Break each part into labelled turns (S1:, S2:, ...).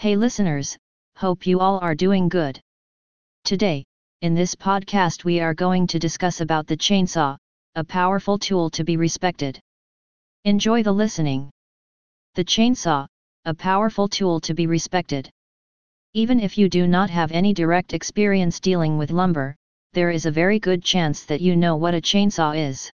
S1: Hey listeners, hope you all are doing good. Today, in this podcast we are going to discuss about the chainsaw, a powerful tool to be respected. Enjoy the listening. The chainsaw, a powerful tool to be respected. Even if you do not have any direct experience dealing with lumber, there is a very good chance that you know what a chainsaw is.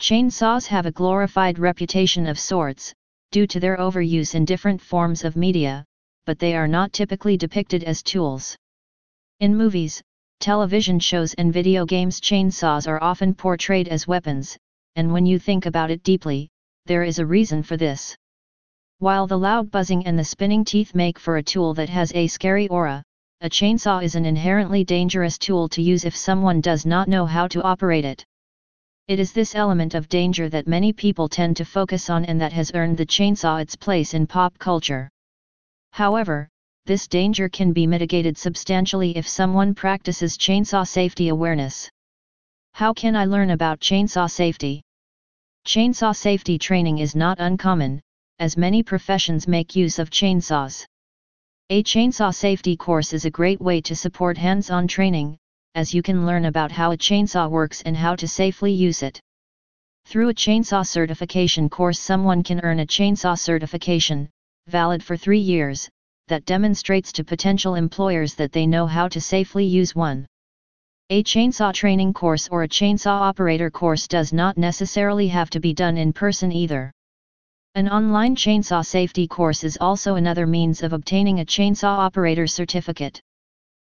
S1: Chainsaws have a glorified reputation of sorts, due to their overuse in different forms of media, but they are not typically depicted as tools. In movies, television shows and video games chainsaws are often portrayed as weapons, and when you think about it deeply, there is a reason for this. While the loud buzzing and the spinning teeth make for a tool that has a scary aura, a chainsaw is an inherently dangerous tool to use if someone does not know how to operate it. It is this element of danger that many people tend to focus on and that has earned the chainsaw its place in pop culture. However, this danger can be mitigated substantially if someone practices chainsaw safety awareness. How can I learn about chainsaw safety? Chainsaw safety training is not uncommon, as many professions make use of chainsaws. A chainsaw safety course is a great way to support hands-on training, as you can learn about how a chainsaw works and how to safely use it. Through a chainsaw certification course someone can earn a chainsaw certification, valid for three years, that demonstrates to potential employers that they know how to safely use one. A chainsaw training course or a chainsaw operator course does not necessarily have to be done in person either. An online chainsaw safety course is also another means of obtaining a chainsaw operator certificate.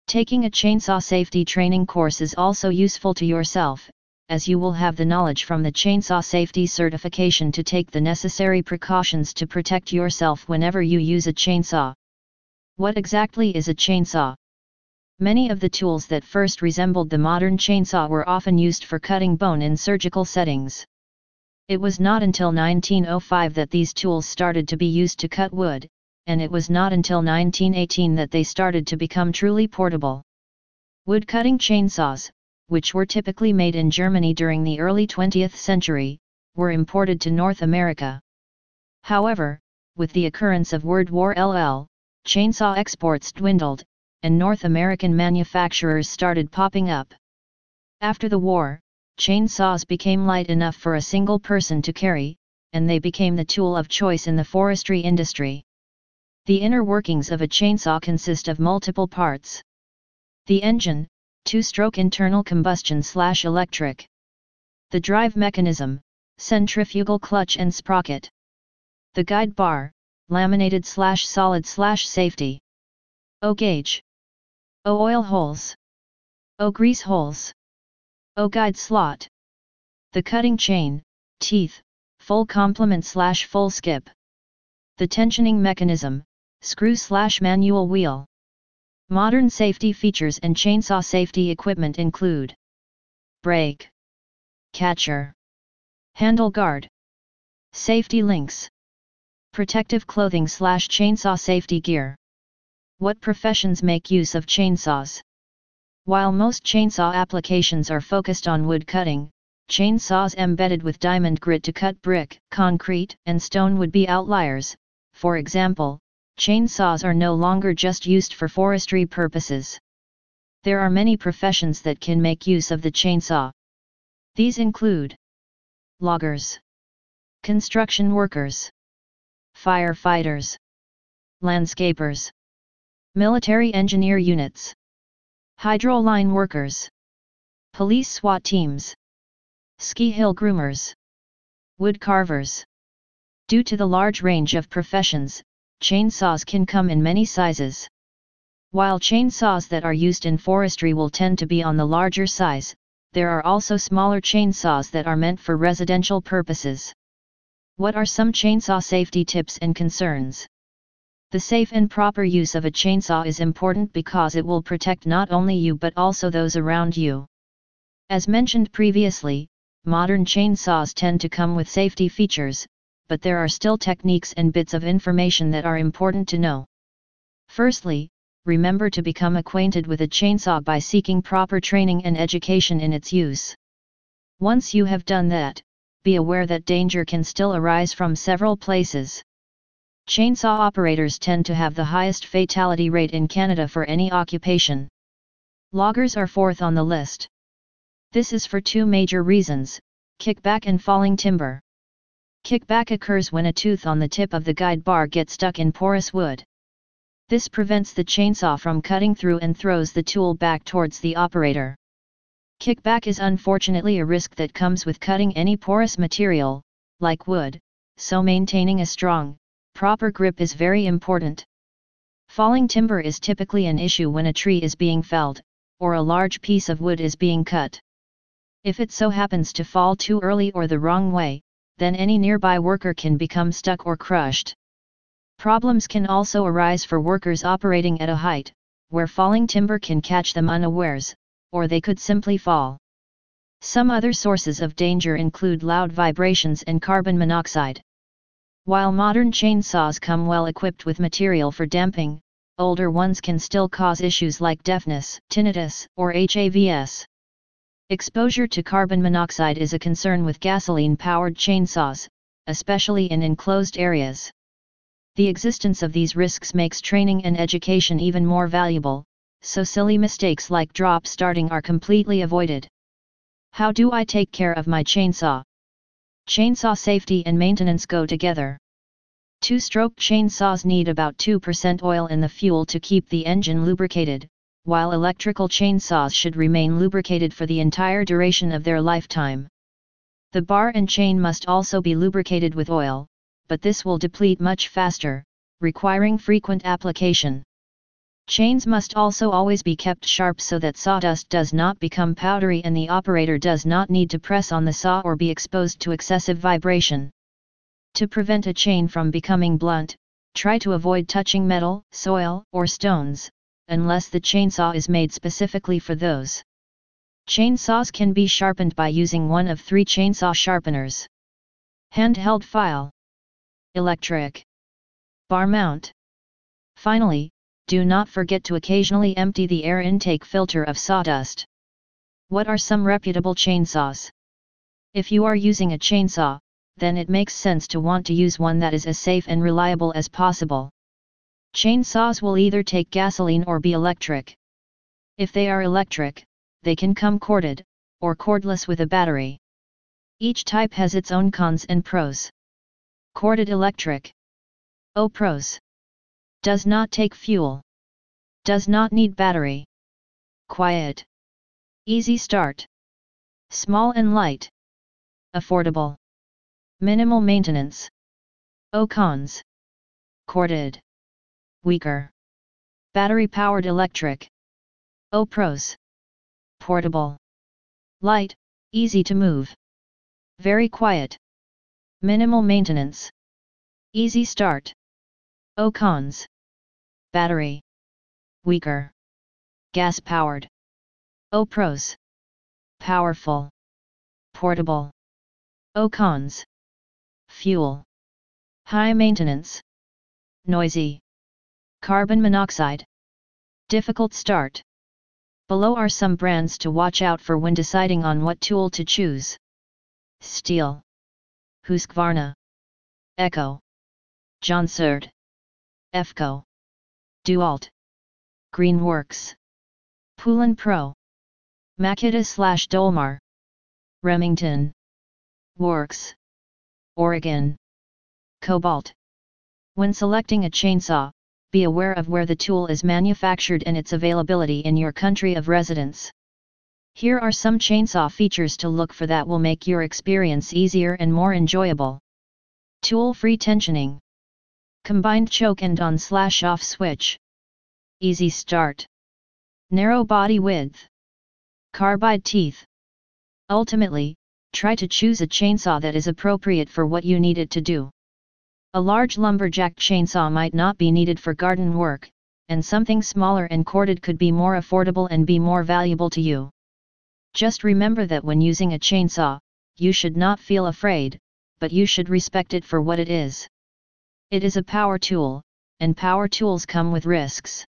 S1: Taking a chainsaw safety training course is also useful to yourself, as you will have the knowledge from the chainsaw safety certification to take the necessary precautions to protect yourself whenever you use a chainsaw. What exactly is a chainsaw? Many of the tools that first resembled the modern chainsaw were often used for cutting bone in surgical settings. It was not until 1905 that these tools started to be used to cut wood, and it was not until 1918 that they started to become truly portable. Wood-cutting chainsaws, which were typically made in Germany during the early 20th century, were imported to North America. However, with the occurrence of World War LL, chainsaw exports dwindled, and North American manufacturers started popping up. After the war, chainsaws became light enough for a single person to carry, and they became the tool of choice in the forestry industry. The inner workings of a chainsaw consist of multiple parts. The engine, two-stroke internal combustion slash electric. The drive mechanism, centrifugal clutch and sprocket. The guide bar, laminated slash solid slash safety. O gauge. O oil holes. O grease holes. O guide slot. The cutting chain, teeth, full complement slash full skip. The tensioning mechanism, screw slash manual wheel. Modern safety features and chainsaw safety equipment include brake, catcher, handle guard, safety links, protective clothing slash chainsaw safety gear. What professions make use of chainsaws? While most chainsaw applications are focused on wood cutting, chainsaws embedded with diamond grit to cut brick, concrete, and stone would be outliers, for example, chainsaws are no longer just used for forestry purposes. There are many professions that can make use of the chainsaw. These include loggers, construction workers, firefighters, landscapers, military engineer units, hydroline workers, police SWAT teams, ski hill groomers, wood carvers. Due to the large range of professions, chainsaws can come in many sizes. While chainsaws that are used in forestry will tend to be on the larger size, there are also smaller chainsaws that are meant for residential purposes. What are some chainsaw safety tips and concerns? The safe and proper use of a chainsaw is important because it will protect not only you but also those around you. As mentioned previously, modern chainsaws tend to come with safety features, but there are still techniques and bits of information that are important to know. Firstly, remember to become acquainted with a chainsaw by seeking proper training and education in its use. Once you have done that, be aware that danger can still arise from several places. Chainsaw operators tend to have the highest fatality rate in Canada for any occupation. Loggers are fourth on the list. This is for two major reasons, kickback and falling timber. Kickback occurs when a tooth on the tip of the guide bar gets stuck in porous wood. This prevents the chainsaw from cutting through and throws the tool back towards the operator. Kickback is unfortunately a risk that comes with cutting any porous material, like wood, so maintaining a strong, proper grip is very important. Falling timber is typically an issue when a tree is being felled, or a large piece of wood is being cut. If it so happens to fall too early or the wrong way, then any nearby worker can become stuck or crushed. Problems can also arise for workers operating at a height, where falling timber can catch them unawares, or they could simply fall. Some other sources of danger include loud vibrations and carbon monoxide. While modern chainsaws come well equipped with material for damping, older ones can still cause issues like deafness, tinnitus, or HAVS. Exposure to carbon monoxide is a concern with gasoline-powered chainsaws, especially in enclosed areas. The existence of these risks makes training and education even more valuable, so silly mistakes like drop starting are completely avoided. How do I take care of my chainsaw? Chainsaw safety and maintenance go together. Two-stroke chainsaws need about 2% oil in the fuel to keep the engine lubricated, while electrical chainsaws should remain lubricated for the entire duration of their lifetime. The bar and chain must also be lubricated with oil, but this will deplete much faster, requiring frequent application. Chains must also always be kept sharp so that sawdust does not become powdery and the operator does not need to press on the saw or be exposed to excessive vibration. To prevent a chain from becoming blunt, try to avoid touching metal, soil, or stones, unless the chainsaw is made specifically for those. Chainsaws can be sharpened by using one of three chainsaw sharpeners. Handheld file electric, bar mount. Finally, do not forget to occasionally empty the air intake filter of sawdust. What are some reputable chainsaws? If you are using a chainsaw, then it makes sense to want to use one that is as safe and reliable as possible. Chainsaws will either take gasoline or be electric. If they are electric, they can come corded, or cordless with a battery. Each type has its own cons and pros. Corded electric. O pros. Does not take fuel. Does not need battery. Quiet. Easy start. Small and light. Affordable. Minimal maintenance. O cons. Corded. Weaker. Battery powered electric. O pros. Portable. Light, easy to move. Very quiet. Minimal maintenance. Easy start. O cons. Battery. Weaker. Gas powered. O pros. Powerful. Portable. O cons. Fuel. High maintenance. Noisy. Carbon monoxide. Difficult start. Below are some brands to watch out for when deciding on what tool to choose. Stihl. Husqvarna, Echo, Jonsered, EFCO, Dewalt, Greenworks, Poulan Pro, Makita slash Dolmar, Remington, Worx, Oregon, Kobalt. When selecting a chainsaw, be aware of where the tool is manufactured and its availability in your country of residence. Here are some chainsaw features to look for that will make your experience easier and more enjoyable. Tool-free tensioning. Combined choke and on slash off switch. Easy start. Narrow body width. Carbide teeth. Ultimately, try to choose a chainsaw that is appropriate for what you need it to do. A large lumberjack chainsaw might not be needed for garden work, and something smaller and corded could be more affordable and be more valuable to you. Just remember that when using a chainsaw, you should not feel afraid, but you should respect it for what it is. It is a power tool, and power tools come with risks.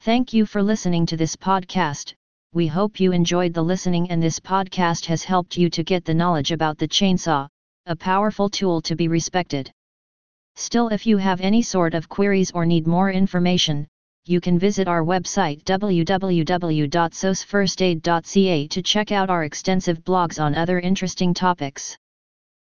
S1: Thank you for listening to this podcast. We hope you enjoyed the listening and this podcast has helped you to get the knowledge about the chainsaw, a powerful tool to be respected. Still if you have any sort of queries or need more information, you can visit our website www.sosfirstaid.ca to check out our extensive blogs on other interesting topics.